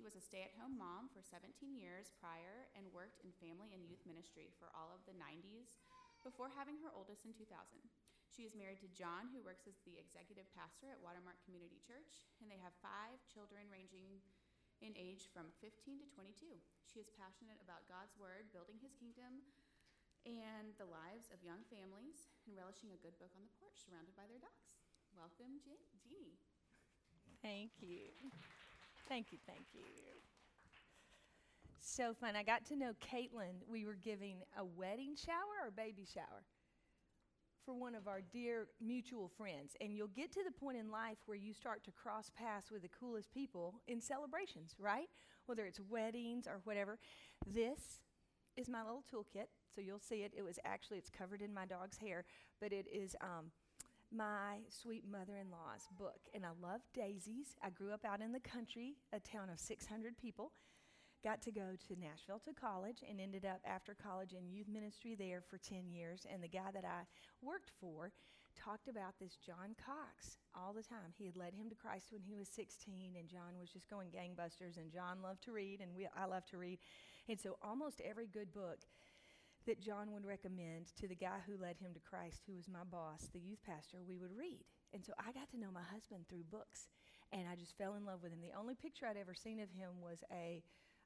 She was a stay at home mom for 17 years prior and worked in family and youth ministry for all of the 90s before having her oldest in 2000. She is married to John, who works as the executive pastor at Watermark Community Church, and they have five children ranging in age from 15 to 22. She is passionate about God's word, building his kingdom, and the lives of young families, and relishing a good book on the porch surrounded by their dogs. Welcome, Je- Jeannie. Thank you. Thank you, thank you. So fun. I got to know Caitlin. We were giving a wedding shower or baby shower for one of our dear mutual friends. And you'll get to the point in life where you start to cross paths with the coolest people in celebrations, right? Whether it's weddings or whatever. This is my little toolkit. So you'll see it. It was actually, it's covered in my dog's hair, but it is um, my sweet mother in law's book. And I love daisies. I grew up out in the country, a town of 600 people. Got to go to Nashville to college and ended up after college in youth ministry there for 10 years. And the guy that I worked for talked about this John Cox all the time. He had led him to Christ when he was 16, and John was just going gangbusters. And John loved to read, and we, I love to read. And so almost every good book that John would recommend to the guy who led him to Christ, who was my boss, the youth pastor, we would read. And so I got to know my husband through books, and I just fell in love with him. The only picture I'd ever seen of him was a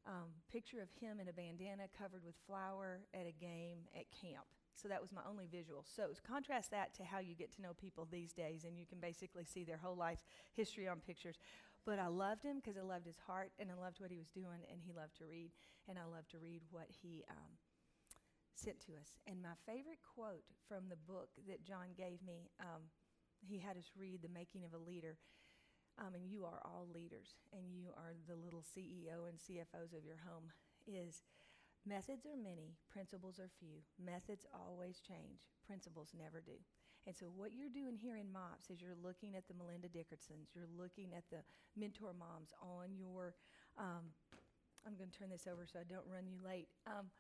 um, picture of him in a bandana covered with flour at a game at camp. So that was my only visual. So contrast that to how you get to know people these days, and you can basically see their whole life history on pictures. But I loved him because I loved his heart, and I loved what he was doing, and he loved to read, and I loved to read what he um, sent to us. And my favorite quote from the book that John gave me, um, he had us read The Making of a Leader. Um, and you are all leaders, and you are the little CEO and CFOs of your home, is methods are many, principles are few. Methods always change, principles never do. And so, what you're doing here in MOPS is you're looking at the Melinda Dickersons, you're looking at the mentor moms on your, um, I'm going to turn this over so I don't run you late. Um,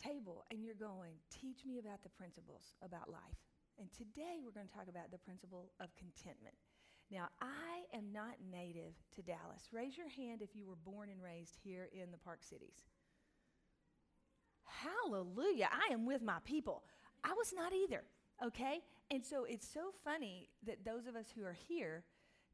table and you're going, teach me about the principles about life. And today we're going to talk about the principle of contentment. Now, I am not native to Dallas. Raise your hand if you were born and raised here in the Park Cities. Hallelujah. I am with my people. I was not either, okay? And so it's so funny that those of us who are here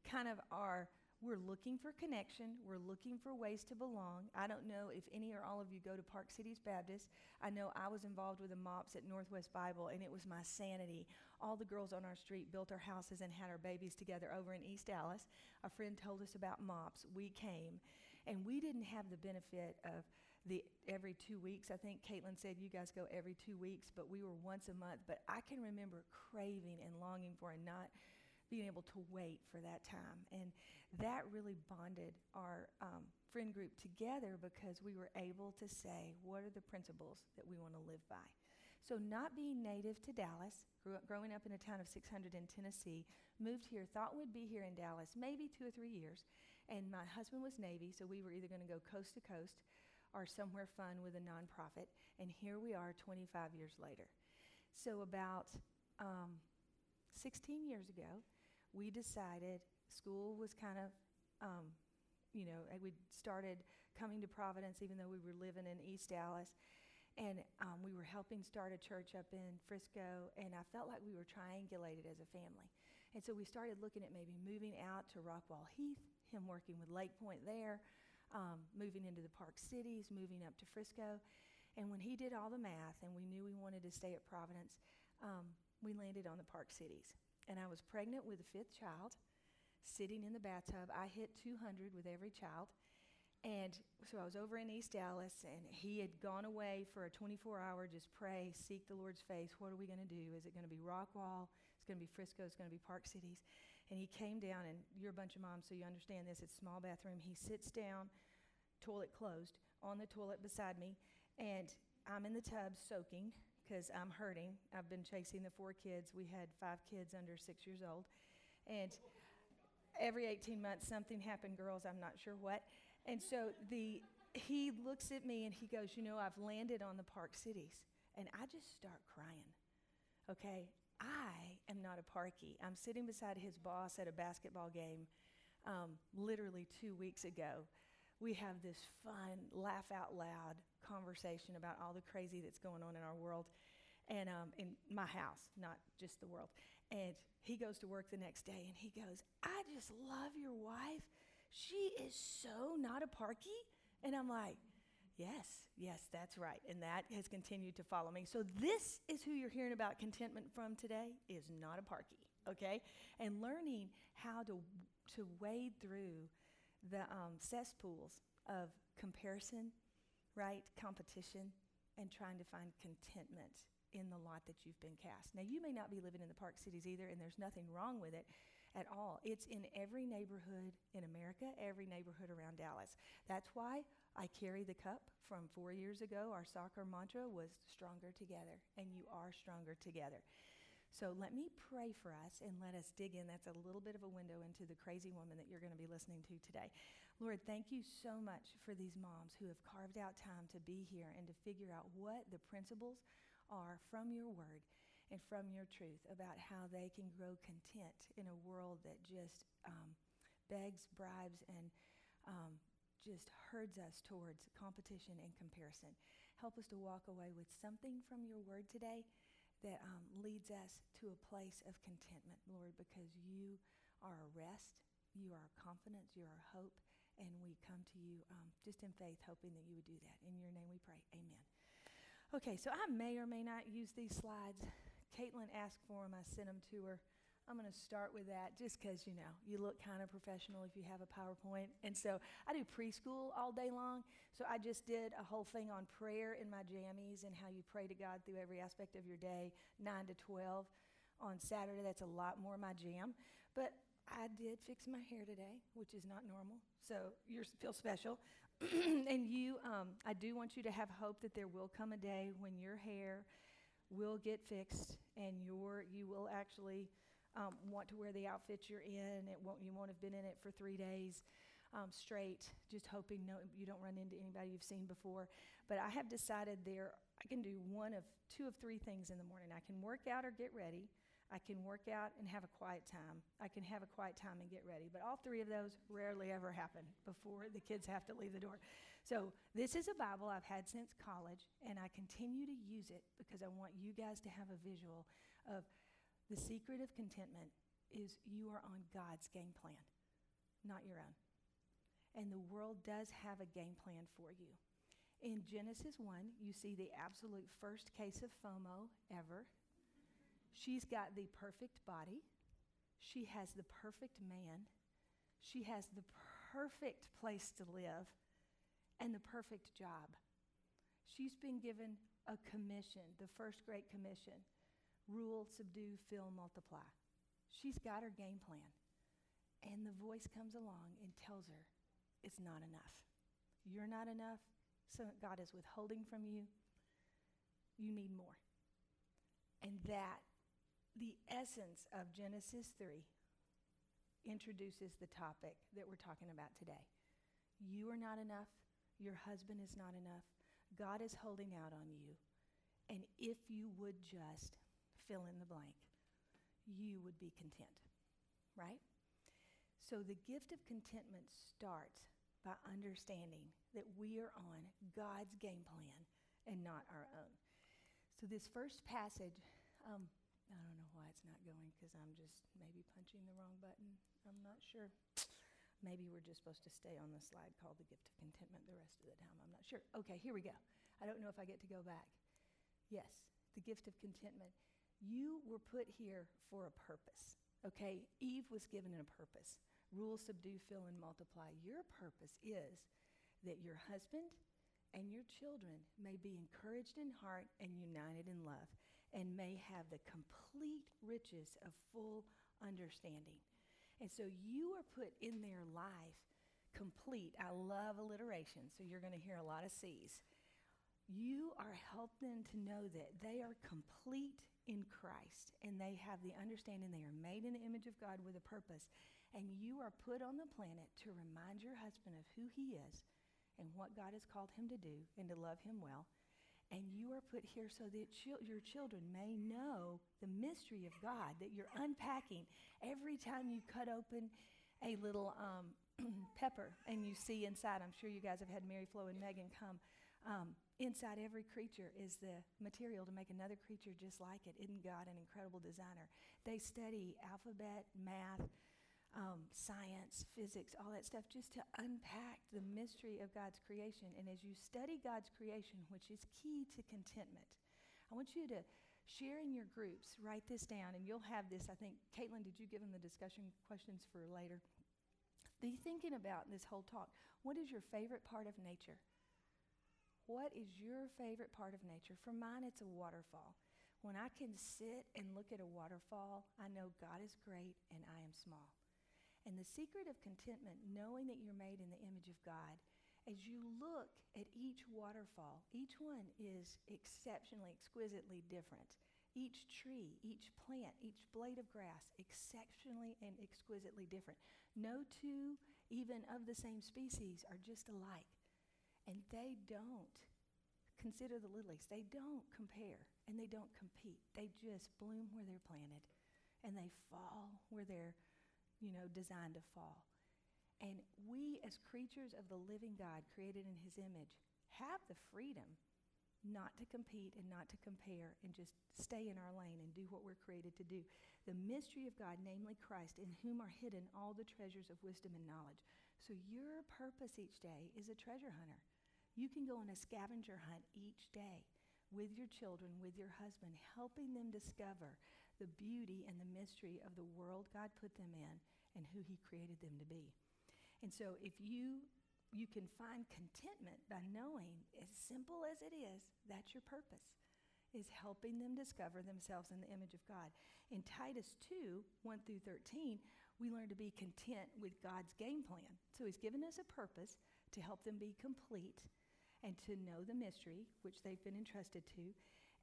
kind of are we're looking for connection. We're looking for ways to belong. I don't know if any or all of you go to Park Cities Baptist. I know I was involved with the MOPS at Northwest Bible, and it was my sanity. All the girls on our street built our houses and had our babies together over in East Dallas. A friend told us about MOPS. We came, and we didn't have the benefit of the every two weeks. I think Caitlin said you guys go every two weeks, but we were once a month. But I can remember craving and longing for and not being able to wait for that time. And that really bonded our um, friend group together because we were able to say, what are the principles that we want to live by? So, not being native to Dallas, grew growing up in a town of 600 in Tennessee, moved here, thought we'd be here in Dallas maybe two or three years. And my husband was Navy, so we were either going to go coast to coast or somewhere fun with a nonprofit. And here we are 25 years later. So, about um, 16 years ago, we decided school was kind of, um, you know, we started coming to Providence even though we were living in East Dallas. And um, we were helping start a church up in Frisco, and I felt like we were triangulated as a family. And so we started looking at maybe moving out to Rockwall Heath, him working with Lake Pointe there, um, moving into the Park Cities, moving up to Frisco. And when he did all the math and we knew we wanted to stay at Providence, um, we landed on the Park Cities and I was pregnant with a fifth child, sitting in the bathtub. I hit 200 with every child. And so I was over in East Dallas, and he had gone away for a 24 hour just pray, seek the Lord's face. What are we going to do? Is it going to be Rockwall? It's going to be Frisco? It's going to be Park Cities? And he came down, and you're a bunch of moms, so you understand this. It's small bathroom. He sits down, toilet closed, on the toilet beside me, and I'm in the tub soaking because I'm hurting. I've been chasing the four kids. We had five kids under six years old. And every 18 months, something happened, girls. I'm not sure what. And so the, he looks at me and he goes, You know, I've landed on the Park Cities. And I just start crying. Okay? I am not a parky. I'm sitting beside his boss at a basketball game um, literally two weeks ago we have this fun, laugh out loud conversation about all the crazy that's going on in our world and um, in my house, not just the world. And he goes to work the next day and he goes, I just love your wife. She is so not a parky. And I'm like, Yes, yes, that's right. And that has continued to follow me. So this is who you're hearing about contentment from today is not a parky, okay? And learning how to to wade through the um, cesspools of comparison, right? Competition, and trying to find contentment in the lot that you've been cast. Now, you may not be living in the park cities either, and there's nothing wrong with it at all. It's in every neighborhood in America, every neighborhood around Dallas. That's why I carry the cup from four years ago. Our soccer mantra was stronger together, and you are stronger together. So let me pray for us and let us dig in. That's a little bit of a window into the crazy woman that you're going to be listening to today. Lord, thank you so much for these moms who have carved out time to be here and to figure out what the principles are from your word and from your truth about how they can grow content in a world that just um, begs, bribes, and um, just herds us towards competition and comparison. Help us to walk away with something from your word today that um, leads us to a place of contentment, Lord, because you are a rest, you are a confidence, you are a hope, and we come to you um, just in faith, hoping that you would do that. In your name we pray. Amen. Okay, so I may or may not use these slides. Caitlin asked for them, I sent them to her. I'm going to start with that just because, you know, you look kind of professional if you have a PowerPoint. And so I do preschool all day long. So I just did a whole thing on prayer in my jammies and how you pray to God through every aspect of your day, 9 to 12. On Saturday, that's a lot more my jam. But I did fix my hair today, which is not normal. So you feel special. and you, um, I do want you to have hope that there will come a day when your hair will get fixed and your, you will actually um, want to wear the outfit you're in. It won't, you won't have been in it for three days um, straight, just hoping no, you don't run into anybody you've seen before. But I have decided there, I can do one of two of three things in the morning. I can work out or get ready. I can work out and have a quiet time. I can have a quiet time and get ready. But all three of those rarely ever happen before the kids have to leave the door. So, this is a Bible I've had since college, and I continue to use it because I want you guys to have a visual of the secret of contentment is you are on God's game plan, not your own. And the world does have a game plan for you. In Genesis 1, you see the absolute first case of FOMO ever. She's got the perfect body. She has the perfect man. She has the perfect place to live and the perfect job. She's been given a commission, the first great commission rule, subdue, fill, multiply. She's got her game plan. And the voice comes along and tells her it's not enough. You're not enough. So God is withholding from you. You need more. And that, the essence of Genesis 3, introduces the topic that we're talking about today. You are not enough. Your husband is not enough. God is holding out on you. And if you would just fill in the blank, you would be content, right? So the gift of contentment starts by understanding that we are on God's game plan and not our own. So this first passage, um, I don't know why it's not going because I'm just maybe punching the wrong button. I'm not sure. Maybe we're just supposed to stay on the slide called the gift of contentment the rest of the time. I'm not sure. Okay, here we go. I don't know if I get to go back. Yes, the gift of contentment. You were put here for a purpose, okay? Eve was given a purpose rule, subdue, fill, and multiply. Your purpose is that your husband and your children may be encouraged in heart and united in love and may have the complete riches of full understanding. And so you are put in their life complete. I love alliteration, so you're going to hear a lot of C's. You are helping to know that they are complete in Christ and they have the understanding they are made in the image of God with a purpose. And you are put on the planet to remind your husband of who he is and what God has called him to do and to love him well. And you are put here so that your children may know the mystery of God that you're unpacking every time you cut open a little um, pepper and you see inside, I'm sure you guys have had Mary Flo and Megan come. Um, inside every creature is the material to make another creature just like it. Isn't God an incredible designer? They study alphabet, math, um, science, physics, all that stuff, just to unpack the mystery of God's creation. And as you study God's creation, which is key to contentment, I want you to share in your groups, write this down, and you'll have this. I think, Caitlin, did you give them the discussion questions for later? Be thinking about this whole talk. What is your favorite part of nature? What is your favorite part of nature? For mine, it's a waterfall. When I can sit and look at a waterfall, I know God is great and I am small. And the secret of contentment, knowing that you're made in the image of God, as you look at each waterfall, each one is exceptionally, exquisitely different. Each tree, each plant, each blade of grass, exceptionally and exquisitely different. No two, even of the same species, are just alike. And they don't consider the lilies. They don't compare and they don't compete. They just bloom where they're planted and they fall where they're you know, designed to fall. And we, as creatures of the living God, created in his image, have the freedom not to compete and not to compare and just stay in our lane and do what we're created to do. The mystery of God, namely Christ, in whom are hidden all the treasures of wisdom and knowledge. So your purpose each day is a treasure hunter. You can go on a scavenger hunt each day with your children, with your husband, helping them discover the beauty and the mystery of the world God put them in and who He created them to be. And so, if you you can find contentment by knowing, as simple as it is, that's your purpose, is helping them discover themselves in the image of God. In Titus 2 1 through 13, we learn to be content with God's game plan. So He's given us a purpose to help them be complete and to know the mystery, which they've been entrusted to,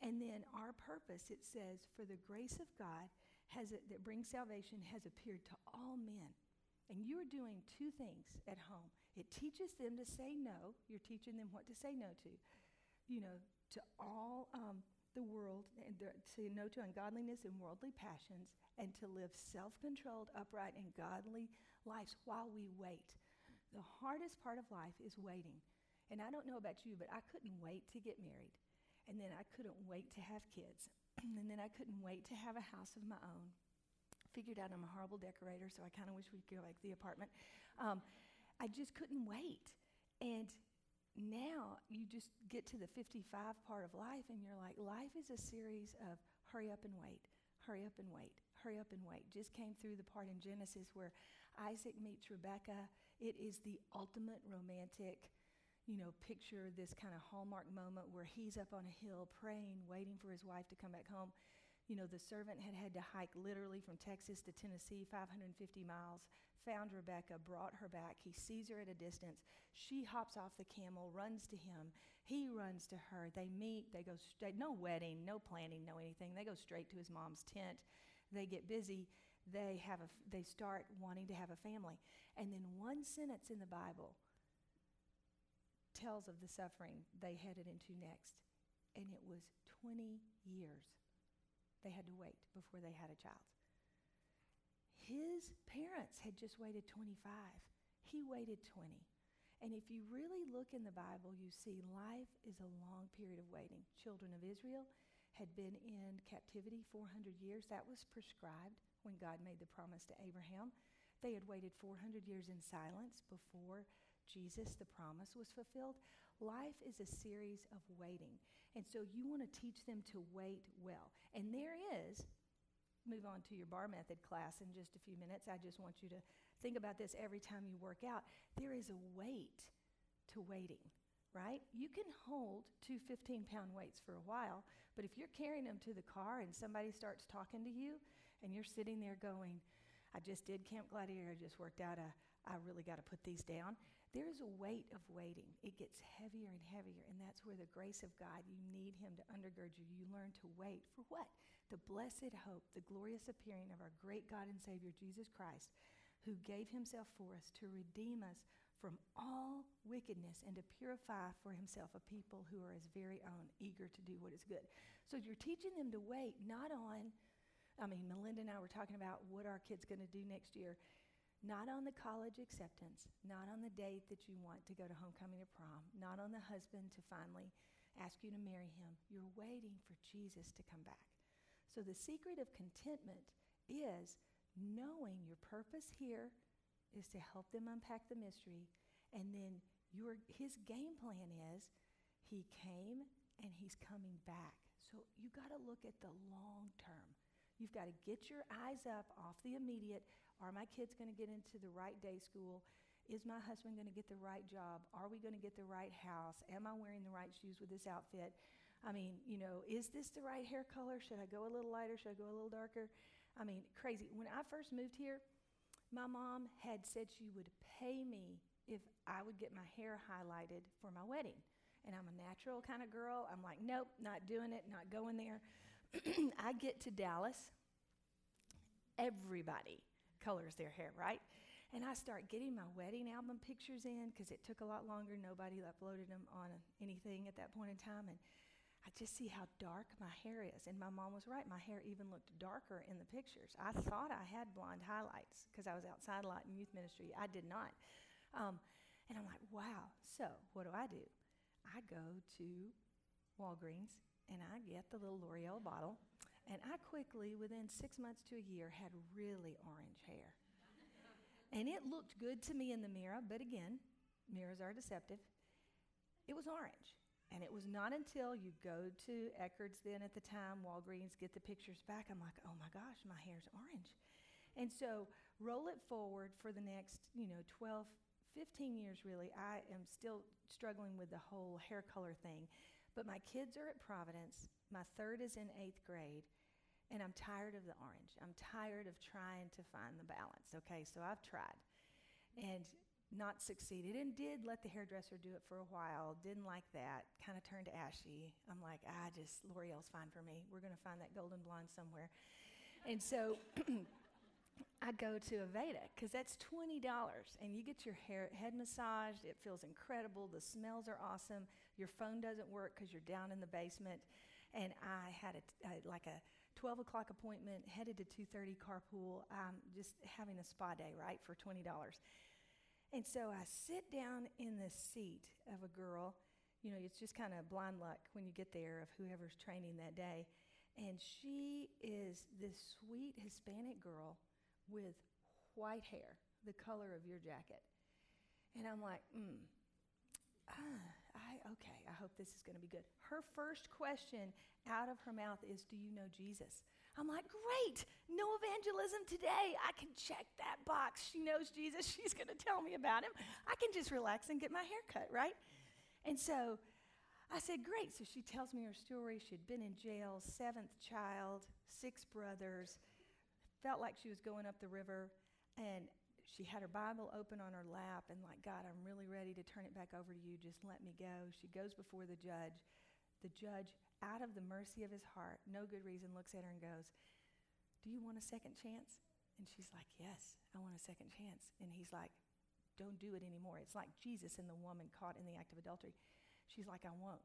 and then our purpose, it says, for the grace of God has it, that brings salvation has appeared to all men. And you are doing two things at home. It teaches them to say no. You're teaching them what to say no to. You know, to all um, the world, and to say no to ungodliness and worldly passions, and to live self controlled, upright, and godly lives while we wait. The hardest part of life is waiting. And I don't know about you, but I couldn't wait to get married. And then I couldn't wait to have kids. and then I couldn't wait to have a house of my own. Figured out I'm a horrible decorator, so I kind of wish we'd go like the apartment. Um, I just couldn't wait. And now you just get to the 55 part of life, and you're like, life is a series of hurry up and wait, hurry up and wait, hurry up and wait. Just came through the part in Genesis where Isaac meets Rebecca. It is the ultimate romantic you know, picture this kind of hallmark moment where he's up on a hill praying, waiting for his wife to come back home. You know, the servant had had to hike literally from Texas to Tennessee, 550 miles, found Rebecca, brought her back. He sees her at a distance. She hops off the camel, runs to him. He runs to her. They meet. They go straight, no wedding, no planning, no anything. They go straight to his mom's tent. They get busy. They, have a, they start wanting to have a family. And then one sentence in the Bible tells of the suffering they headed into next. And it was 20 years they had to wait before they had a child. His parents had just waited 25. He waited 20. And if you really look in the Bible, you see life is a long period of waiting. Children of Israel had been in captivity 400 years. That was prescribed when God made the promise to Abraham. They had waited 400 years in silence before Jesus, the promise was fulfilled. Life is a series of waiting. And so you want to teach them to wait well. And there is, move on to your bar method class in just a few minutes. I just want you to think about this every time you work out. There is a weight to waiting, right? You can hold two 15 pound weights for a while, but if you're carrying them to the car and somebody starts talking to you and you're sitting there going, I just did Camp Gladiator, I just worked out a, I really got to put these down. There is a weight of waiting. It gets heavier and heavier, and that's where the grace of God, you need Him to undergird you. You learn to wait for what? The blessed hope, the glorious appearing of our great God and Savior, Jesus Christ, who gave Himself for us to redeem us from all wickedness and to purify for Himself a people who are His very own, eager to do what is good. So you're teaching them to wait not on, I mean, Melinda and I were talking about what our kids going to do next year Not on the college acceptance, not on the date that you want to go to homecoming or prom, not on the husband to finally ask you to marry him. You're waiting for Jesus to come back. So the secret of contentment is knowing your purpose here is to help them unpack the mystery, and then your his game plan is he came and he's coming back. So you got to look at the long term. You've got to get your eyes up off the immediate. Are my kids going to get into the right day school? Is my husband going to get the right job? Are we going to get the right house? Am I wearing the right shoes with this outfit? I mean, you know, is this the right hair color? Should I go a little lighter? Should I go a little darker? I mean, crazy. When I first moved here, my mom had said she would pay me if I would get my hair highlighted for my wedding. And I'm a natural kind of girl. I'm like, nope, not doing it, not going there. I get to Dallas, everybody colors their hair, right? And I start getting my wedding album pictures in because it took a lot longer. Nobody uploaded them on anything at that point in time. And I just see how dark my hair is. And my mom was right. My hair even looked darker in the pictures. I thought I had blonde highlights because I was outside a lot in youth ministry. I did not. Um, and I'm like, wow. So what do I do? I go to Walgreens and I get the little L'Oreal bottle. And I quickly, within six months to a year, had really orange hair. and it looked good to me in the mirror, but again, mirrors are deceptive. It was orange. And it was not until you go to Eckerd's then at the time, Walgreens, get the pictures back, I'm like, oh my gosh, my hair's orange. And so roll it forward for the next, you know, 12, 15 years really. I am still struggling with the whole hair color thing. But my kids are at Providence. My third is in eighth grade. And I'm tired of the orange. I'm tired of trying to find the balance. Okay, so I've tried and not succeeded and did let the hairdresser do it for a while. Didn't like that. Kind of turned ashy. I'm like, I ah, just, L'Oreal's fine for me. We're going to find that golden blonde somewhere. And so I go to Aveda because that's $20 and you get your hair, head massaged. It feels incredible. The smells are awesome. Your phone doesn't work because you're down in the basement. And I had a, a, like a 12 o'clock appointment, headed to 2.30 carpool, um, just having a spa day, right, for $20. And so I sit down in the seat of a girl. You know, it's just kind of blind luck when you get there of whoever's training that day. And she is this sweet Hispanic girl with white hair, the color of your jacket. And I'm like, hmm, ah, I, okay, I hope this is going to be good. Her first question out of her mouth is, Do you know Jesus? I'm like, Great, no evangelism today. I can check that box. She knows Jesus. She's going to tell me about him. I can just relax and get my hair cut, right? And so I said, Great. So she tells me her story. She'd been in jail, seventh child, six brothers felt like she was going up the river and she had her Bible open on her lap and, like, God, I'm really ready to turn it back over to you. Just let me go. She goes before the judge. The judge, out of the mercy of his heart, no good reason, looks at her and goes, Do you want a second chance? And she's like, Yes, I want a second chance. And he's like, Don't do it anymore. It's like Jesus and the woman caught in the act of adultery. She's like, I won't.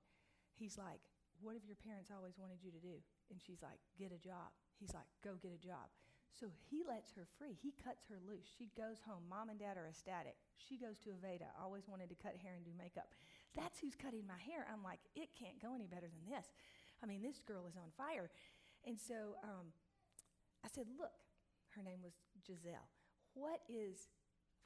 He's like, What have your parents always wanted you to do? And she's like, Get a job. He's like, Go get a job. So he lets her free. He cuts her loose. She goes home. Mom and dad are ecstatic. She goes to Aveda. Always wanted to cut hair and do makeup. That's who's cutting my hair. I'm like, it can't go any better than this. I mean, this girl is on fire. And so um, I said, look, her name was Giselle. What is,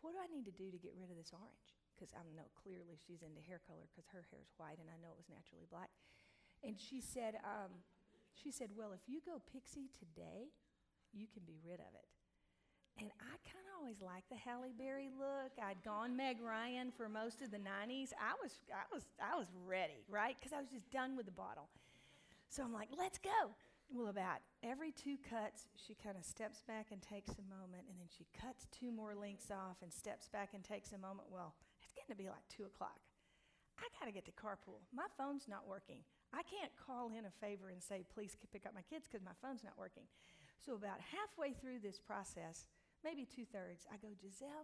what do I need to do to get rid of this orange? Because I know clearly she's into hair color because her hair is white and I know it was naturally black. And she said, um, she said, well, if you go pixie today, you can be rid of it. And I kind of always liked the Halle Berry look. I'd gone Meg Ryan for most of the 90s. I was, I was, I was ready, right? Because I was just done with the bottle. So I'm like, let's go. Well, about every two cuts, she kind of steps back and takes a moment, and then she cuts two more links off and steps back and takes a moment. Well, it's getting to be like 2 o'clock. I got to get to carpool. My phone's not working. I can't call in a favor and say, please pick up my kids because my phone's not working. So, about halfway through this process, maybe two thirds, I go, Giselle,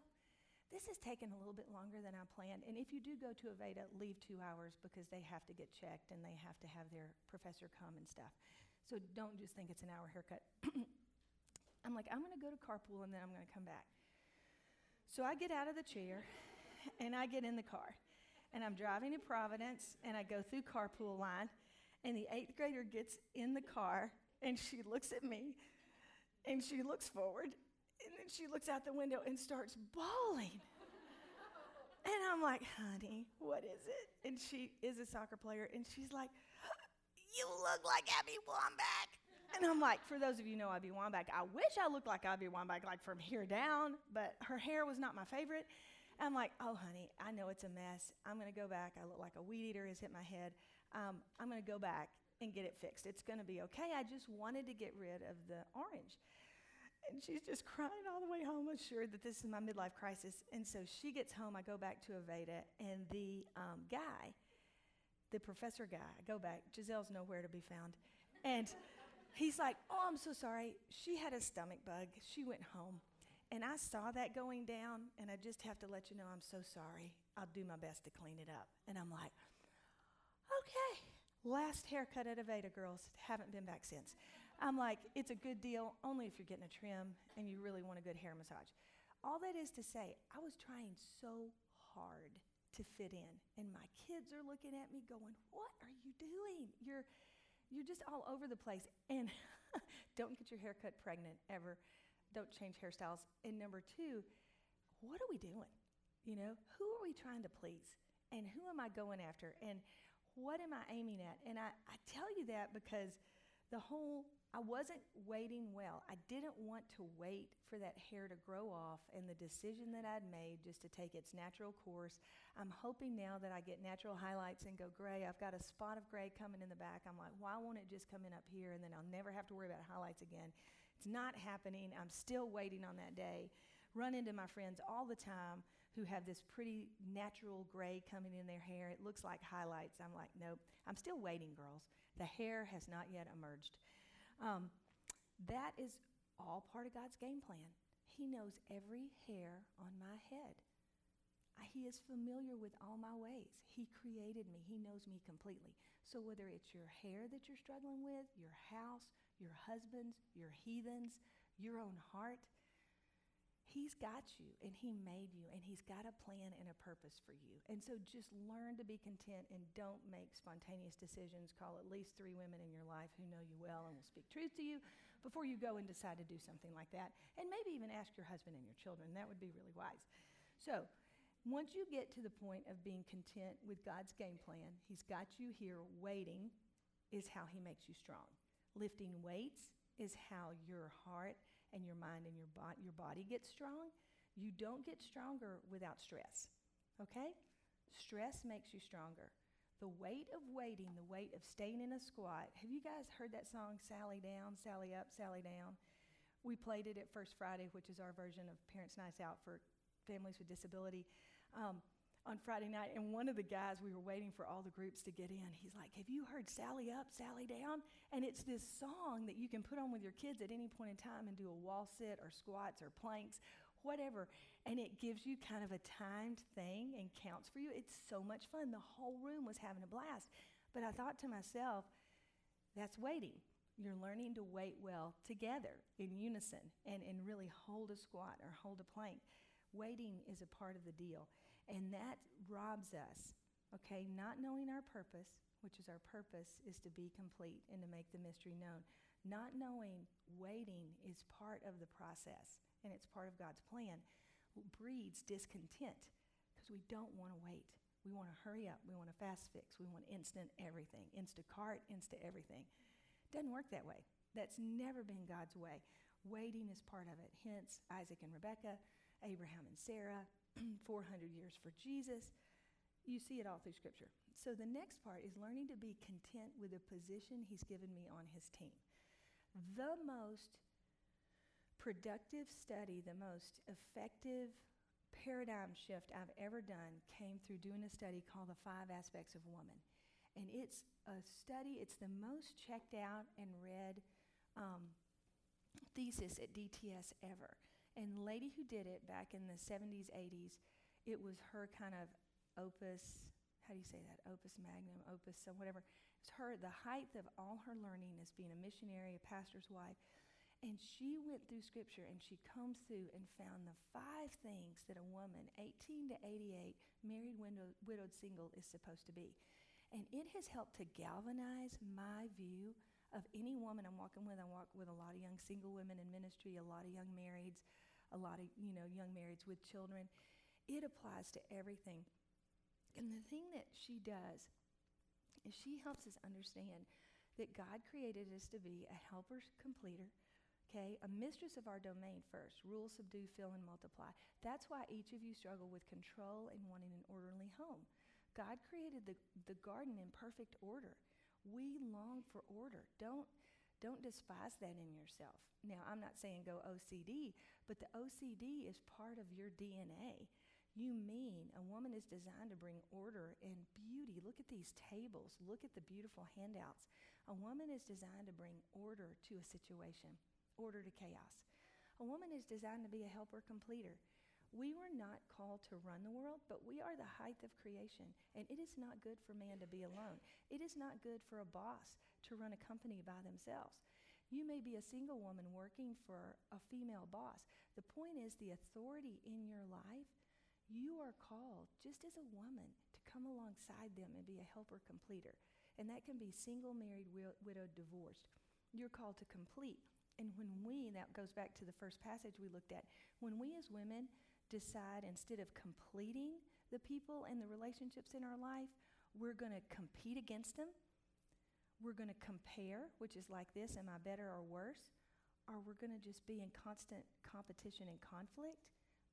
this is taking a little bit longer than I planned. And if you do go to Aveda, leave two hours because they have to get checked and they have to have their professor come and stuff. So don't just think it's an hour haircut. I'm like, I'm going to go to carpool and then I'm going to come back. So I get out of the chair and I get in the car. And I'm driving to Providence and I go through carpool line. And the eighth grader gets in the car and she looks at me and she looks forward and then she looks out the window and starts bawling. and I'm like, honey, what is it? And she is a soccer player and she's like, you look like Abby Wambach. And I'm like, for those of you who know Abby Wambach, I wish I looked like Abby Wambach, like from here down, but her hair was not my favorite. I'm like, oh, honey, I know it's a mess. I'm going to go back. I look like a weed eater has hit my head. Um, I'm going to go back and get it fixed. It's going to be okay. I just wanted to get rid of the orange. And she's just crying all the way home, assured that this is my midlife crisis. And so she gets home. I go back to Aveda, and the um, guy, the professor guy, I go back. Giselle's nowhere to be found. And he's like, Oh, I'm so sorry. She had a stomach bug. She went home. And I saw that going down, and I just have to let you know I'm so sorry. I'll do my best to clean it up. And I'm like, Okay. Last haircut at Aveda, girls. Haven't been back since. I'm like, it's a good deal only if you're getting a trim and you really want a good hair massage. All that is to say, I was trying so hard to fit in, and my kids are looking at me going, What are you doing? You're, you're just all over the place. And don't get your hair cut pregnant ever. Don't change hairstyles. And number two, what are we doing? You know, who are we trying to please? And who am I going after? And what am I aiming at? And I, I tell you that because the whole I wasn't waiting well. I didn't want to wait for that hair to grow off and the decision that I'd made just to take its natural course. I'm hoping now that I get natural highlights and go gray. I've got a spot of gray coming in the back. I'm like, why won't it just come in up here and then I'll never have to worry about highlights again? It's not happening. I'm still waiting on that day. Run into my friends all the time who have this pretty natural gray coming in their hair. It looks like highlights. I'm like, nope. I'm still waiting, girls. The hair has not yet emerged. Um, that is all part of God's game plan. He knows every hair on my head. He is familiar with all my ways. He created me. He knows me completely. So whether it's your hair that you're struggling with, your house, your husband's, your heathens, your own heart, He's got you and He made you and He's got a plan and a purpose for you. And so just learn to be content and don't make spontaneous decisions. Call at least three women in your life who know you well and will speak truth to you before you go and decide to do something like that. And maybe even ask your husband and your children. That would be really wise. So, once you get to the point of being content with God's game plan, He's got you here waiting, is how He makes you strong. Lifting weights is how your heart and your mind and your, bo- your body get strong. You don't get stronger without stress, okay? Stress makes you stronger. The weight of waiting, the weight of staying in a squat. Have you guys heard that song, Sally Down, Sally Up, Sally Down? We played it at First Friday, which is our version of Parents' Nights Out for families with disability. Um, on Friday night, and one of the guys, we were waiting for all the groups to get in. He's like, Have you heard Sally Up, Sally Down? And it's this song that you can put on with your kids at any point in time and do a wall sit or squats or planks, whatever. And it gives you kind of a timed thing and counts for you. It's so much fun. The whole room was having a blast. But I thought to myself, That's waiting. You're learning to wait well together in unison and, and really hold a squat or hold a plank. Waiting is a part of the deal. And that robs us, okay? Not knowing our purpose, which is our purpose, is to be complete and to make the mystery known. Not knowing waiting is part of the process and it's part of God's plan breeds discontent because we don't want to wait. We want to hurry up. We want a fast fix. We want instant everything, Instacart, insta everything. Doesn't work that way. That's never been God's way. Waiting is part of it. Hence, Isaac and Rebekah, Abraham and Sarah, 400 years for Jesus. You see it all through Scripture. So the next part is learning to be content with the position He's given me on His team. The most productive study, the most effective paradigm shift I've ever done came through doing a study called The Five Aspects of Woman. And it's a study, it's the most checked out and read um, thesis at DTS ever. And lady who did it back in the 70s, 80s, it was her kind of opus, how do you say that? Opus magnum, opus, so whatever. It's her, the height of all her learning as being a missionary, a pastor's wife. And she went through scripture and she combed through and found the five things that a woman, 18 to 88, married, widow, widowed, single, is supposed to be. And it has helped to galvanize my view of any woman I'm walking with. I walk with a lot of young single women in ministry, a lot of young marrieds, a lot of, you know, young marrieds with children. It applies to everything. And the thing that she does is she helps us understand that God created us to be a helper completer, okay? A mistress of our domain first. Rule, subdue, fill, and multiply. That's why each of you struggle with control and wanting an orderly home. God created the, the garden in perfect order. We long for order. Don't don't despise that in yourself. Now, I'm not saying go OCD, but the OCD is part of your DNA. You mean a woman is designed to bring order and beauty. Look at these tables. Look at the beautiful handouts. A woman is designed to bring order to a situation, order to chaos. A woman is designed to be a helper completer. We were not called to run the world, but we are the height of creation. And it is not good for man to be alone. It is not good for a boss to run a company by themselves. You may be a single woman working for a female boss. The point is, the authority in your life, you are called, just as a woman, to come alongside them and be a helper completer. And that can be single, married, widowed, divorced. You're called to complete. And when we, that goes back to the first passage we looked at, when we as women decide instead of completing the people and the relationships in our life, we're going to compete against them. We're going to compare, which is like this Am I better or worse? Or we're going to just be in constant competition and conflict.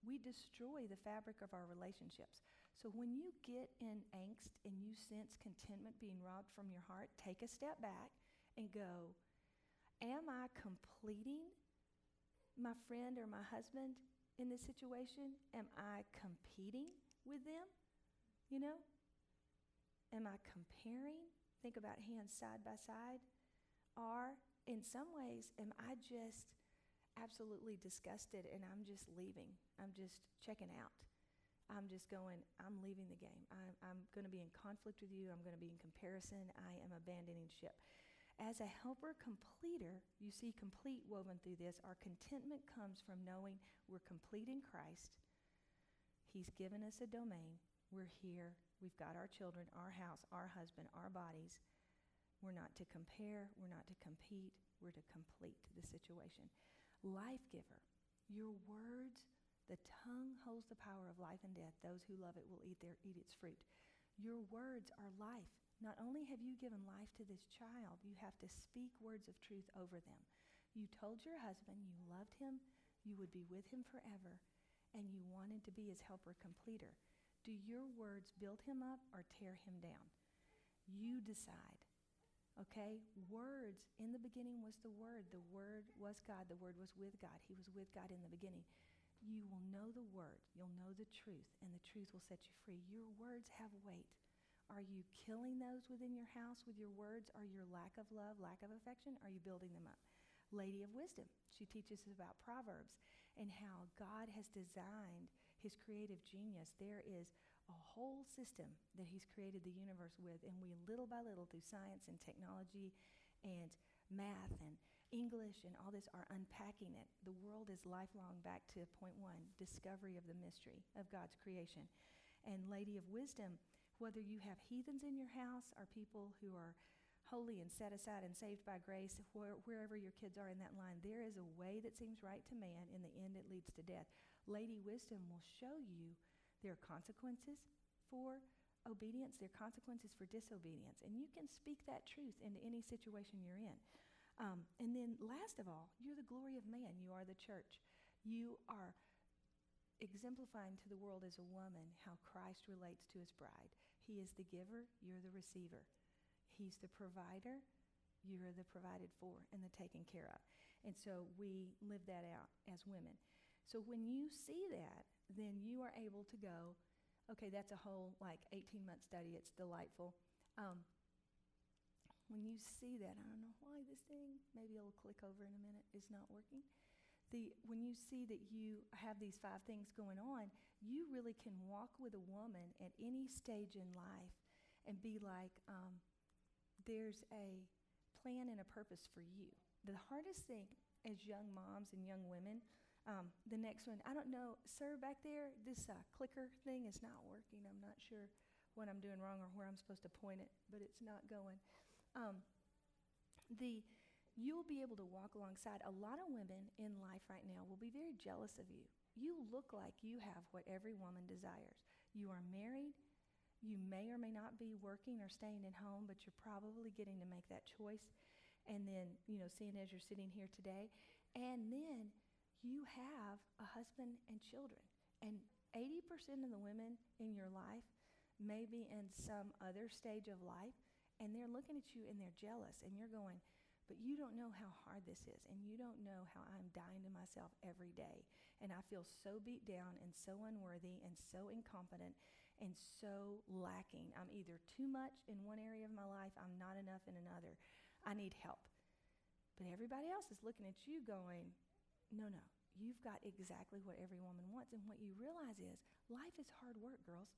We destroy the fabric of our relationships. So when you get in angst and you sense contentment being robbed from your heart, take a step back and go, Am I completing my friend or my husband in this situation? Am I competing with them? You know? Am I comparing? Think about hands side by side. are in some ways, am I just absolutely disgusted and I'm just leaving? I'm just checking out. I'm just going, I'm leaving the game. I'm, I'm going to be in conflict with you. I'm going to be in comparison. I am abandoning ship. As a helper completer, you see complete woven through this. Our contentment comes from knowing we're complete in Christ. He's given us a domain. We're here. We've got our children, our house, our husband, our bodies. We're not to compare. We're not to compete. We're to complete the situation. Life giver, your words the tongue holds the power of life and death. Those who love it will eat, their, eat its fruit. Your words are life. Not only have you given life to this child, you have to speak words of truth over them. You told your husband you loved him, you would be with him forever, and you wanted to be his helper completer. Do your words build him up or tear him down? You decide. Okay? Words, in the beginning was the Word. The Word was God. The Word was with God. He was with God in the beginning you will know the word, you'll know the truth, and the truth will set you free. Your words have weight. Are you killing those within your house with your words? Are your lack of love, lack of affection? Are you building them up? Lady of Wisdom, she teaches us about Proverbs and how God has designed his creative genius. There is a whole system that he's created the universe with, and we little by little, through science and technology and math and English and all this are unpacking it. The world is lifelong back to point one discovery of the mystery of God's creation. And, Lady of Wisdom, whether you have heathens in your house or people who are holy and set aside and saved by grace, where, wherever your kids are in that line, there is a way that seems right to man. In the end, it leads to death. Lady Wisdom will show you there are consequences for obedience, there are consequences for disobedience. And you can speak that truth into any situation you're in. Um, and then, last of all, you're the glory of man. You are the church. You are exemplifying to the world as a woman how Christ relates to his bride. He is the giver, you're the receiver. He's the provider, you're the provided for and the taken care of. And so we live that out as women. So when you see that, then you are able to go, okay, that's a whole like 18 month study. It's delightful. Um, when you see that, I don't know why this thing, maybe it'll click over in a minute, is not working. The, when you see that you have these five things going on, you really can walk with a woman at any stage in life and be like, um, there's a plan and a purpose for you. The hardest thing as young moms and young women. Um, the next one, I don't know, sir, back there, this uh, clicker thing is not working. I'm not sure what I'm doing wrong or where I'm supposed to point it, but it's not going. Um, the you'll be able to walk alongside a lot of women in life right now will be very jealous of you. You look like you have what every woman desires. You are married. You may or may not be working or staying at home, but you're probably getting to make that choice. And then, you know, seeing as you're sitting here today, and then you have a husband and children. And 80% of the women in your life may be in some other stage of life, and they're looking at you and they're jealous, and you're going, but you don't know how hard this is, and you don't know how I'm dying to myself every day. And I feel so beat down and so unworthy and so incompetent and so lacking. I'm either too much in one area of my life, I'm not enough in another. I need help. But everybody else is looking at you going, no, no, you've got exactly what every woman wants. And what you realize is life is hard work, girls.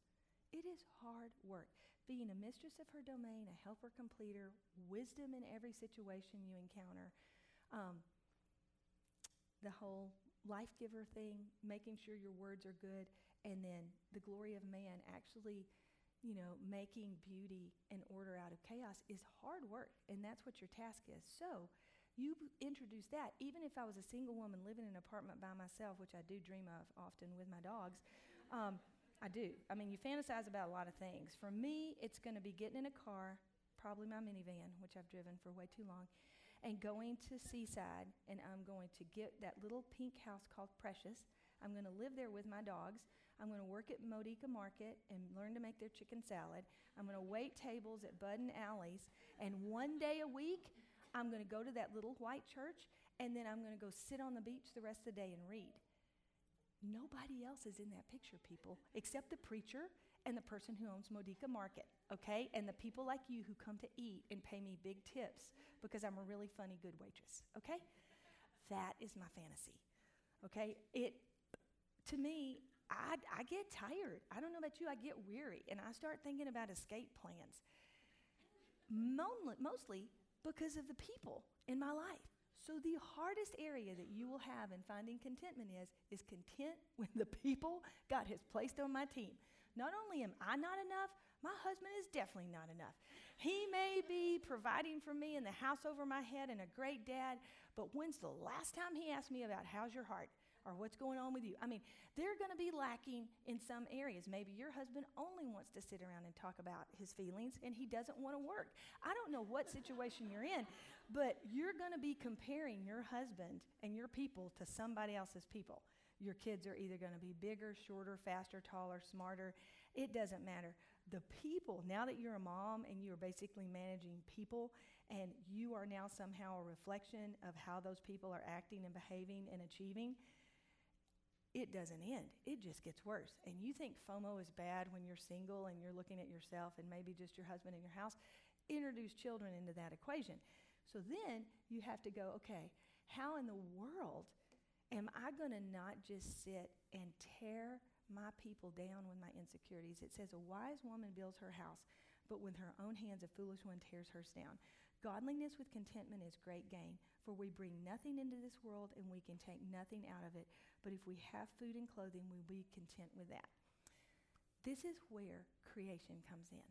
It is hard work being a mistress of her domain, a helper completer, wisdom in every situation you encounter, um, the whole life giver thing, making sure your words are good, and then the glory of man actually, you know, making beauty and order out of chaos is hard work, and that's what your task is. So, you introduce that. Even if I was a single woman living in an apartment by myself, which I do dream of often with my dogs, um, I do. I mean, you fantasize about a lot of things. For me, it's going to be getting in a car, probably my minivan, which I've driven for way too long, and going to Seaside, and I'm going to get that little pink house called Precious. I'm going to live there with my dogs. I'm going to work at Modica Market and learn to make their chicken salad. I'm going to wait tables at Bud and Alley's, and one day a week, I'm going to go to that little white church, and then I'm going to go sit on the beach the rest of the day and read. Nobody else is in that picture, people, except the preacher and the person who owns Modica Market, okay? And the people like you who come to eat and pay me big tips because I'm a really funny, good waitress, okay? That is my fantasy, okay? It, to me, I, I get tired. I don't know about you, I get weary, and I start thinking about escape plans. Mostly because of the people in my life. So the hardest area that you will have in finding contentment is is content with the people God has placed on my team. Not only am I not enough, my husband is definitely not enough. He may be providing for me in the house over my head and a great dad, but when's the last time he asked me about how's your heart? Or what's going on with you. I mean, they're going to be lacking in some areas. Maybe your husband only wants to sit around and talk about his feelings and he doesn't want to work. I don't know what situation you're in, but you're going to be comparing your husband and your people to somebody else's people. Your kids are either going to be bigger, shorter, faster, taller, smarter. It doesn't matter. The people, now that you're a mom and you're basically managing people, and you are now somehow a reflection of how those people are acting and behaving and achieving, it doesn't end. It just gets worse. And you think FOMO is bad when you're single and you're looking at yourself and maybe just your husband in your house. Introduce children into that equation. So then you have to go, okay, how in the world am I going to not just sit and tear my people down with my insecurities? It says, a wise woman builds her house, but with her own hands, a foolish one tears hers down. Godliness with contentment is great gain, for we bring nothing into this world and we can take nothing out of it. But if we have food and clothing, we'll be content with that. This is where creation comes in.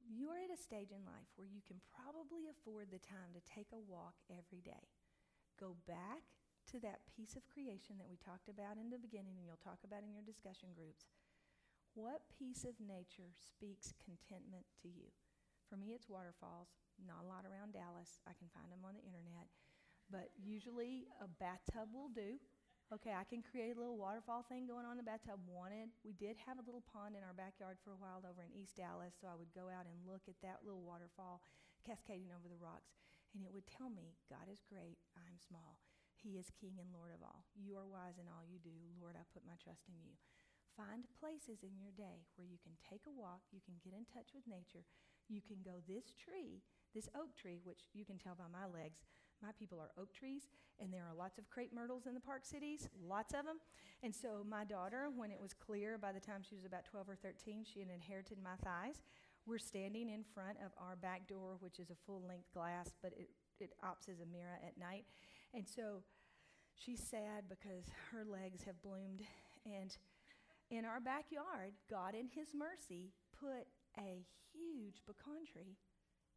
You are at a stage in life where you can probably afford the time to take a walk every day. Go back to that piece of creation that we talked about in the beginning and you'll talk about in your discussion groups. What piece of nature speaks contentment to you? For me, it's waterfalls. Not a lot around Dallas. I can find them on the internet. But usually a bathtub will do. Okay, I can create a little waterfall thing going on in the bathtub. Wanted. We did have a little pond in our backyard for a while over in East Dallas, so I would go out and look at that little waterfall cascading over the rocks. And it would tell me, God is great, I'm small. He is King and Lord of all. You are wise in all you do. Lord, I put my trust in you. Find places in your day where you can take a walk, you can get in touch with nature, you can go this tree this oak tree, which you can tell by my legs, my people are oak trees, and there are lots of crepe myrtles in the park cities, lots of them. And so my daughter, when it was clear by the time she was about 12 or 13, she had inherited my thighs. We're standing in front of our back door, which is a full length glass, but it, it opts as a mirror at night. And so she's sad because her legs have bloomed. And in our backyard, God, in His mercy, put a huge pecan tree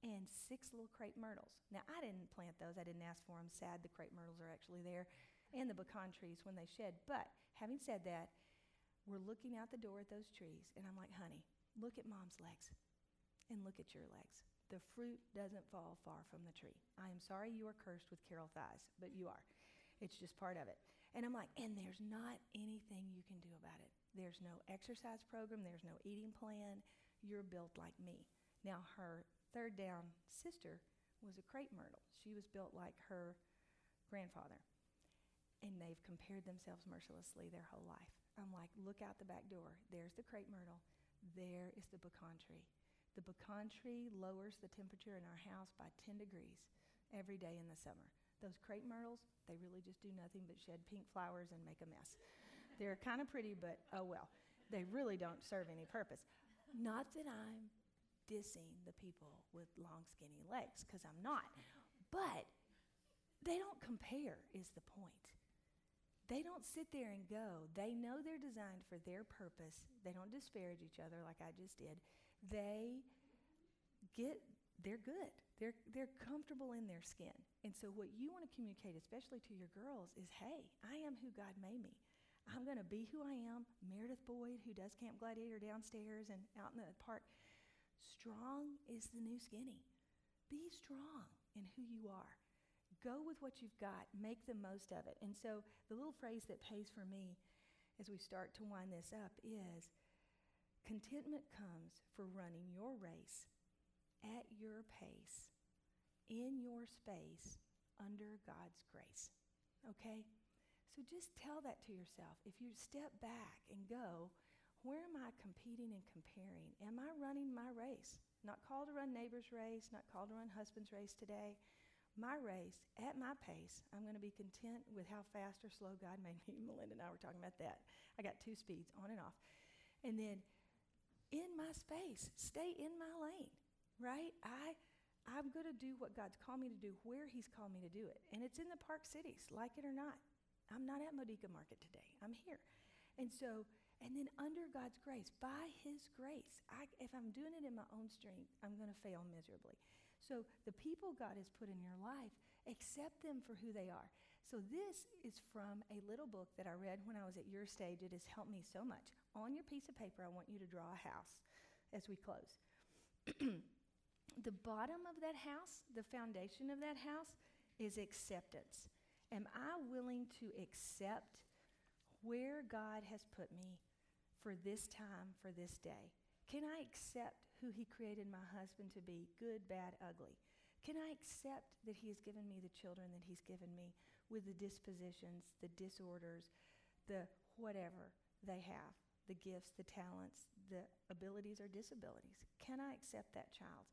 and six little crepe myrtles. Now, I didn't plant those, I didn't ask for them. Sad the crepe myrtles are actually there and the pecan trees when they shed. But having said that, we're looking out the door at those trees, and I'm like, honey, look at mom's legs and look at your legs. The fruit doesn't fall far from the tree. I am sorry you are cursed with Carol thighs, but you are. It's just part of it. And I'm like, and there's not anything you can do about it. There's no exercise program, there's no eating plan. You're built like me. Now, her third down sister was a crepe myrtle. She was built like her grandfather. And they've compared themselves mercilessly their whole life. I'm like, look out the back door. There's the crepe myrtle. There is the pecan tree. The pecan tree lowers the temperature in our house by 10 degrees every day in the summer. Those crepe myrtles, they really just do nothing but shed pink flowers and make a mess. They're kind of pretty, but oh well. They really don't serve any purpose. Not that I'm dissing the people with long, skinny legs, because I'm not. But they don't compare, is the point. They don't sit there and go. They know they're designed for their purpose. They don't disparage each other like I just did. They get, they're good. They're, they're comfortable in their skin. And so, what you want to communicate, especially to your girls, is hey, I am who God made me. I'm going to be who I am. Meredith Boyd, who does Camp Gladiator downstairs and out in the park. Strong is the new skinny. Be strong in who you are. Go with what you've got, make the most of it. And so, the little phrase that pays for me as we start to wind this up is contentment comes for running your race at your pace, in your space, under God's grace. Okay? So just tell that to yourself. If you step back and go, where am I competing and comparing? Am I running my race? Not called to run neighbor's race, not called to run husband's race today my race at my pace. I'm going to be content with how fast or slow God made me. Melinda and I were talking about that. I got two speeds on and off. And then in my space, stay in my lane, right? I I'm going to do what God's called me to do where he's called me to do it. And it's in the park cities, like it or not. I'm not at Modica Market today. I'm here. And so and then under God's grace, by his grace, I, if I'm doing it in my own strength, I'm going to fail miserably. So the people God has put in your life, accept them for who they are. So this is from a little book that I read when I was at your stage. It has helped me so much. On your piece of paper, I want you to draw a house as we close. the bottom of that house, the foundation of that house, is acceptance. Am I willing to accept where God has put me for this time, for this day? Can I accept who He created my husband to be good, bad, ugly? Can I accept that He has given me the children that He's given me with the dispositions, the disorders, the whatever they have, the gifts, the talents, the abilities or disabilities? Can I accept that child?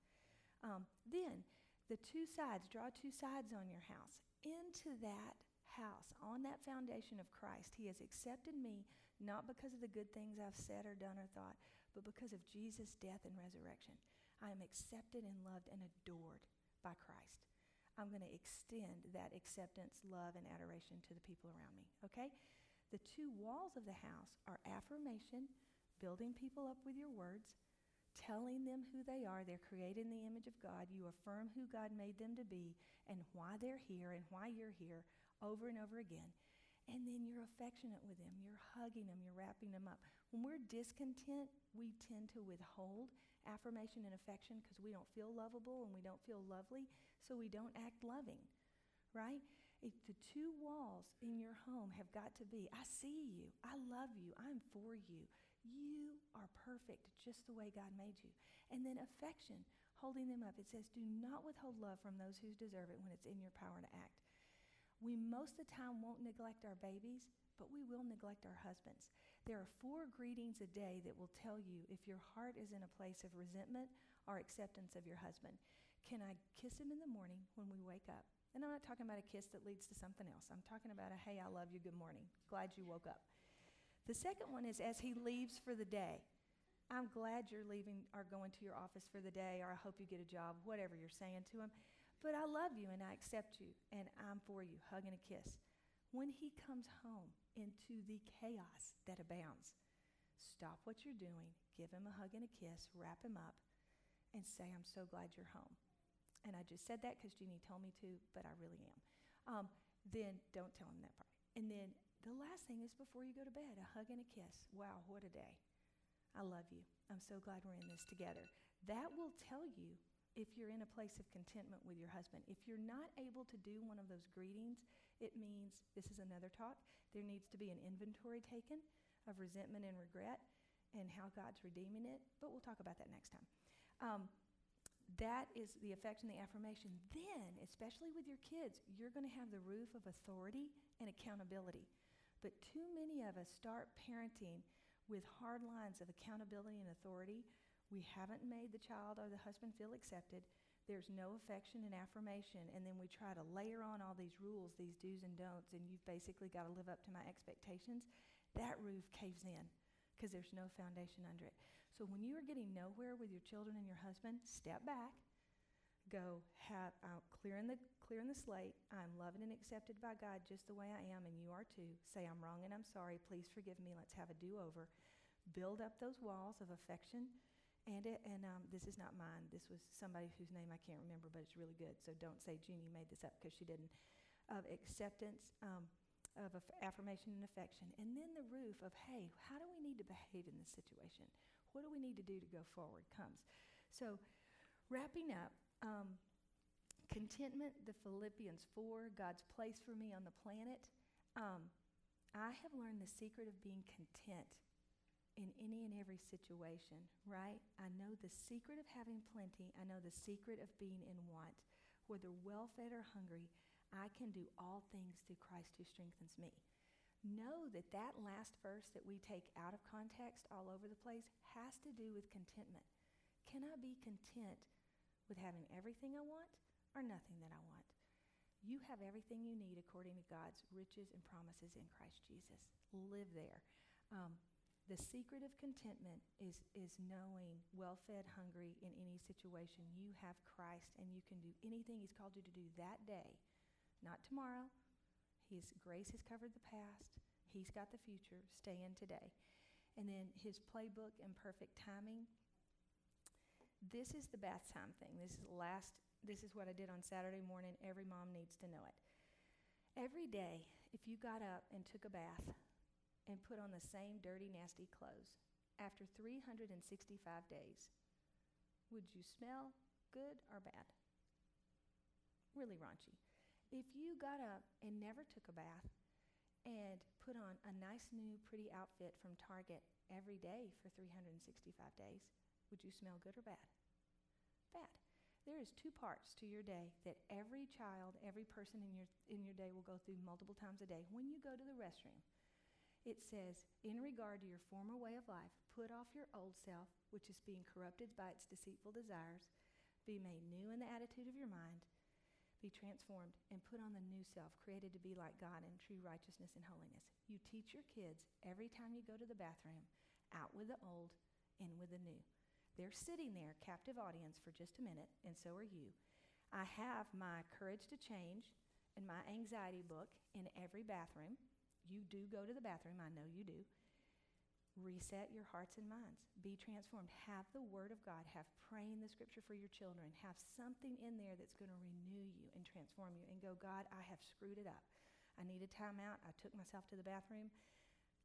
Um, then, the two sides, draw two sides on your house. Into that house, on that foundation of Christ, He has accepted me not because of the good things I've said or done or thought, but because of Jesus' death and resurrection. I am accepted and loved and adored by Christ. I'm going to extend that acceptance, love, and adoration to the people around me. Okay? The two walls of the house are affirmation, building people up with your words, telling them who they are. They're created in the image of God. You affirm who God made them to be and why they're here and why you're here over and over again. And then you're affectionate with them. You're hugging them. You're wrapping them up. When we're discontent, we tend to withhold affirmation and affection because we don't feel lovable and we don't feel lovely, so we don't act loving, right? If the two walls in your home have got to be I see you, I love you, I'm for you. You are perfect just the way God made you. And then affection, holding them up. It says, Do not withhold love from those who deserve it when it's in your power to act. We most of the time won't neglect our babies, but we will neglect our husbands. There are four greetings a day that will tell you if your heart is in a place of resentment or acceptance of your husband. Can I kiss him in the morning when we wake up? And I'm not talking about a kiss that leads to something else. I'm talking about a, hey, I love you, good morning. Glad you woke up. The second one is as he leaves for the day. I'm glad you're leaving or going to your office for the day, or I hope you get a job, whatever you're saying to him. But I love you and I accept you and I'm for you. Hug and a kiss. When he comes home into the chaos that abounds, stop what you're doing, give him a hug and a kiss, wrap him up, and say, I'm so glad you're home. And I just said that because Jeannie told me to, but I really am. Um, then don't tell him that part. And then the last thing is before you go to bed, a hug and a kiss. Wow, what a day. I love you. I'm so glad we're in this together. That will tell you if you're in a place of contentment with your husband. If you're not able to do one of those greetings, it means this is another talk. There needs to be an inventory taken of resentment and regret and how God's redeeming it, but we'll talk about that next time. Um, that is the affection, the affirmation. Then, especially with your kids, you're going to have the roof of authority and accountability. But too many of us start parenting with hard lines of accountability and authority. We haven't made the child or the husband feel accepted. There's no affection and affirmation. And then we try to layer on all these rules, these do's and don'ts, and you've basically got to live up to my expectations. That roof caves in because there's no foundation under it. So when you are getting nowhere with your children and your husband, step back, go have uh, clearing the clearing the slate. I'm loved and accepted by God just the way I am, and you are too. Say I'm wrong and I'm sorry. Please forgive me. Let's have a do-over. Build up those walls of affection. And, it, and um, this is not mine. This was somebody whose name I can't remember, but it's really good. So don't say Jeannie made this up because she didn't. Of acceptance, um, of aff- affirmation and affection. And then the roof of, hey, how do we need to behave in this situation? What do we need to do to go forward comes. So, wrapping up, um, contentment, the Philippians 4, God's place for me on the planet. Um, I have learned the secret of being content in any and every situation, right? I know the secret of having plenty. I know the secret of being in want. Whether well fed or hungry, I can do all things through Christ who strengthens me. Know that that last verse that we take out of context all over the place has to do with contentment. Can I be content with having everything I want or nothing that I want? You have everything you need according to God's riches and promises in Christ Jesus. Live there. Um, the secret of contentment is, is knowing, well fed, hungry in any situation, you have Christ and you can do anything He's called you to do that day, not tomorrow. His grace has covered the past, He's got the future. Stay in today. And then His playbook and perfect timing. This is the bath time thing. This is last. This is what I did on Saturday morning. Every mom needs to know it. Every day, if you got up and took a bath, and put on the same dirty, nasty clothes. After 365 days, would you smell good or bad? Really raunchy. If you got up and never took a bath and put on a nice new pretty outfit from Target every day for 365 days, would you smell good or bad? Bad. There is two parts to your day that every child, every person in your in your day will go through multiple times a day. When you go to the restroom, it says, in regard to your former way of life, put off your old self, which is being corrupted by its deceitful desires, be made new in the attitude of your mind, be transformed, and put on the new self, created to be like God in true righteousness and holiness. You teach your kids every time you go to the bathroom, out with the old, in with the new. They're sitting there, captive audience, for just a minute, and so are you. I have my Courage to Change and my anxiety book in every bathroom. You do go to the bathroom, I know you do. Reset your hearts and minds. Be transformed. Have the Word of God. Have praying the Scripture for your children. Have something in there that's going to renew you and transform you. And go, God, I have screwed it up. I need a timeout. I took myself to the bathroom.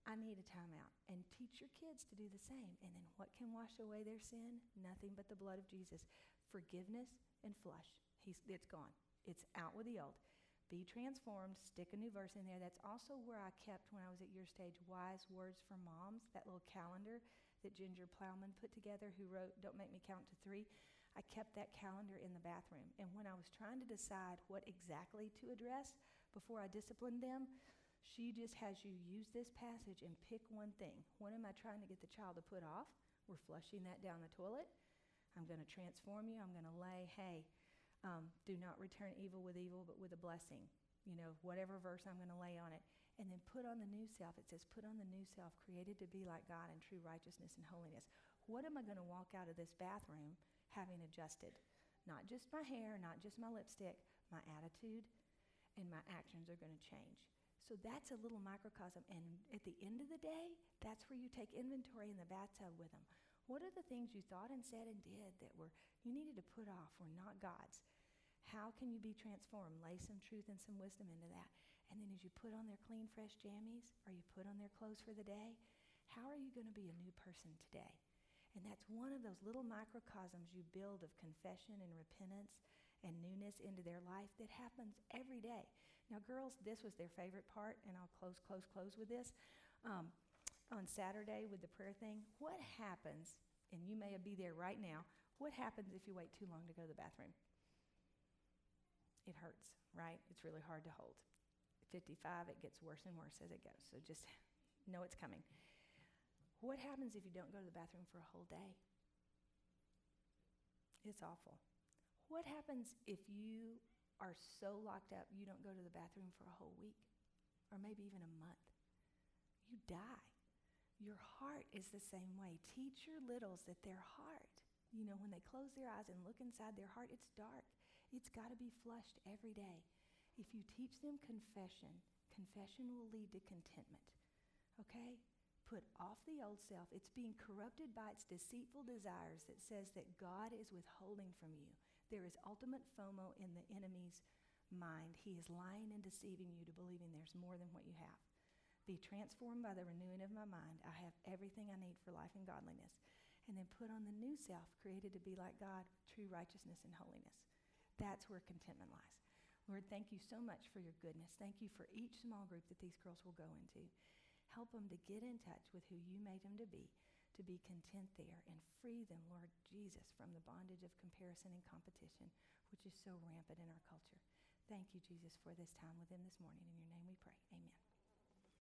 I need a timeout. And teach your kids to do the same. And then what can wash away their sin? Nothing but the blood of Jesus. Forgiveness and flush. He's, it's gone. It's out with the old. Be transformed, stick a new verse in there. That's also where I kept, when I was at your stage, Wise Words for Moms, that little calendar that Ginger Plowman put together, who wrote Don't Make Me Count to Three. I kept that calendar in the bathroom. And when I was trying to decide what exactly to address before I disciplined them, she just has you use this passage and pick one thing. What am I trying to get the child to put off? We're flushing that down the toilet. I'm going to transform you. I'm going to lay, hey, um, do not return evil with evil, but with a blessing. You know, whatever verse I'm going to lay on it. And then put on the new self. It says, put on the new self, created to be like God in true righteousness and holiness. What am I going to walk out of this bathroom having adjusted? Not just my hair, not just my lipstick, my attitude and my actions are going to change. So that's a little microcosm. And at the end of the day, that's where you take inventory in the bathtub with them. What are the things you thought and said and did that were you needed to put off were not God's? How can you be transformed? Lay some truth and some wisdom into that. And then as you put on their clean, fresh jammies, or you put on their clothes for the day, how are you going to be a new person today? And that's one of those little microcosms you build of confession and repentance and newness into their life that happens every day. Now, girls, this was their favorite part, and I'll close, close, close with this. Um, on Saturday with the prayer thing, what happens, and you may be there right now, what happens if you wait too long to go to the bathroom? It hurts, right? It's really hard to hold. 55, it gets worse and worse as it goes. So just know it's coming. What happens if you don't go to the bathroom for a whole day? It's awful. What happens if you are so locked up you don't go to the bathroom for a whole week or maybe even a month? You die. Your heart is the same way. Teach your littles that their heart, you know, when they close their eyes and look inside their heart, it's dark. It's got to be flushed every day. If you teach them confession, confession will lead to contentment. Okay? Put off the old self. It's being corrupted by its deceitful desires that says that God is withholding from you. There is ultimate FOMO in the enemy's mind. He is lying and deceiving you to believing there's more than what you have. Be transformed by the renewing of my mind. I have everything I need for life and godliness. And then put on the new self, created to be like God, true righteousness and holiness. That's where contentment lies. Lord, thank you so much for your goodness. Thank you for each small group that these girls will go into. Help them to get in touch with who you made them to be, to be content there, and free them, Lord Jesus, from the bondage of comparison and competition, which is so rampant in our culture. Thank you, Jesus, for this time with them this morning. In your name we pray. Amen.